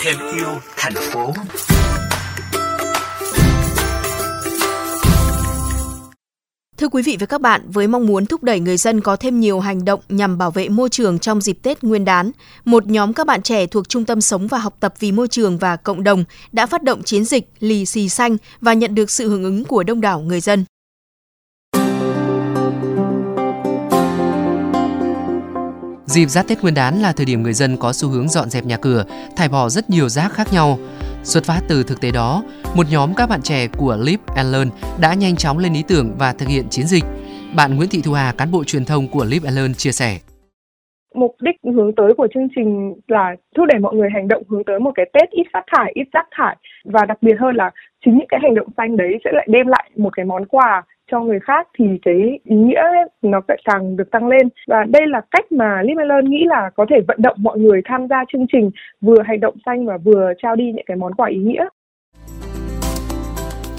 thêm yêu thành phố. Thưa quý vị và các bạn, với mong muốn thúc đẩy người dân có thêm nhiều hành động nhằm bảo vệ môi trường trong dịp Tết Nguyên đán, một nhóm các bạn trẻ thuộc Trung tâm Sống và Học tập vì môi trường và cộng đồng đã phát động chiến dịch lì xì xanh và nhận được sự hưởng ứng của đông đảo người dân. Dịp giáp Tết Nguyên đán là thời điểm người dân có xu hướng dọn dẹp nhà cửa, thải bỏ rất nhiều rác khác nhau. Xuất phát từ thực tế đó, một nhóm các bạn trẻ của Live and Learn đã nhanh chóng lên ý tưởng và thực hiện chiến dịch. Bạn Nguyễn Thị Thu Hà, cán bộ truyền thông của Live and Learn chia sẻ. Mục đích hướng tới của chương trình là thúc đẩy mọi người hành động hướng tới một cái Tết ít phát thải, ít rác thải và đặc biệt hơn là chính những cái hành động xanh đấy sẽ lại đem lại một cái món quà cho người khác thì cái ý nghĩa nó lại càng được tăng lên và đây là cách mà Limelon nghĩ là có thể vận động mọi người tham gia chương trình vừa hành động xanh và vừa trao đi những cái món quà ý nghĩa.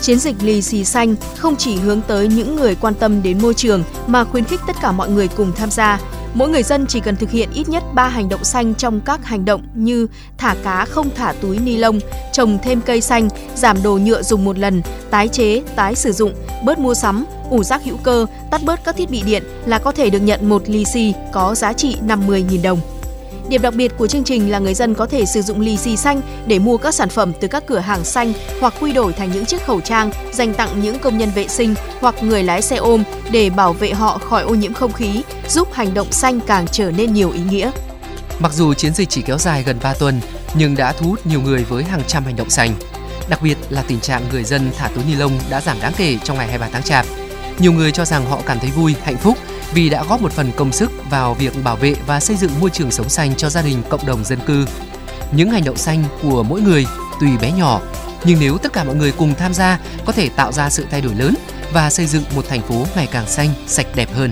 Chiến dịch lì xì xanh không chỉ hướng tới những người quan tâm đến môi trường mà khuyến khích tất cả mọi người cùng tham gia. Mỗi người dân chỉ cần thực hiện ít nhất 3 hành động xanh trong các hành động như thả cá không thả túi ni lông, trồng thêm cây xanh, giảm đồ nhựa dùng một lần, tái chế, tái sử dụng, bớt mua sắm, ủ rác hữu cơ, tắt bớt các thiết bị điện là có thể được nhận một lì xì có giá trị 50.000 đồng. Điểm đặc biệt của chương trình là người dân có thể sử dụng lì xì xanh để mua các sản phẩm từ các cửa hàng xanh hoặc quy đổi thành những chiếc khẩu trang dành tặng những công nhân vệ sinh hoặc người lái xe ôm để bảo vệ họ khỏi ô nhiễm không khí, giúp hành động xanh càng trở nên nhiều ý nghĩa. Mặc dù chiến dịch chỉ kéo dài gần 3 tuần, nhưng đã thu hút nhiều người với hàng trăm hành động xanh. Đặc biệt là tình trạng người dân thả túi ni lông đã giảm đáng kể trong ngày 23 tháng Chạp. Nhiều người cho rằng họ cảm thấy vui, hạnh phúc vì đã góp một phần công sức vào việc bảo vệ và xây dựng môi trường sống xanh cho gia đình, cộng đồng dân cư. Những hành động xanh của mỗi người tuy bé nhỏ, nhưng nếu tất cả mọi người cùng tham gia có thể tạo ra sự thay đổi lớn và xây dựng một thành phố ngày càng xanh, sạch đẹp hơn.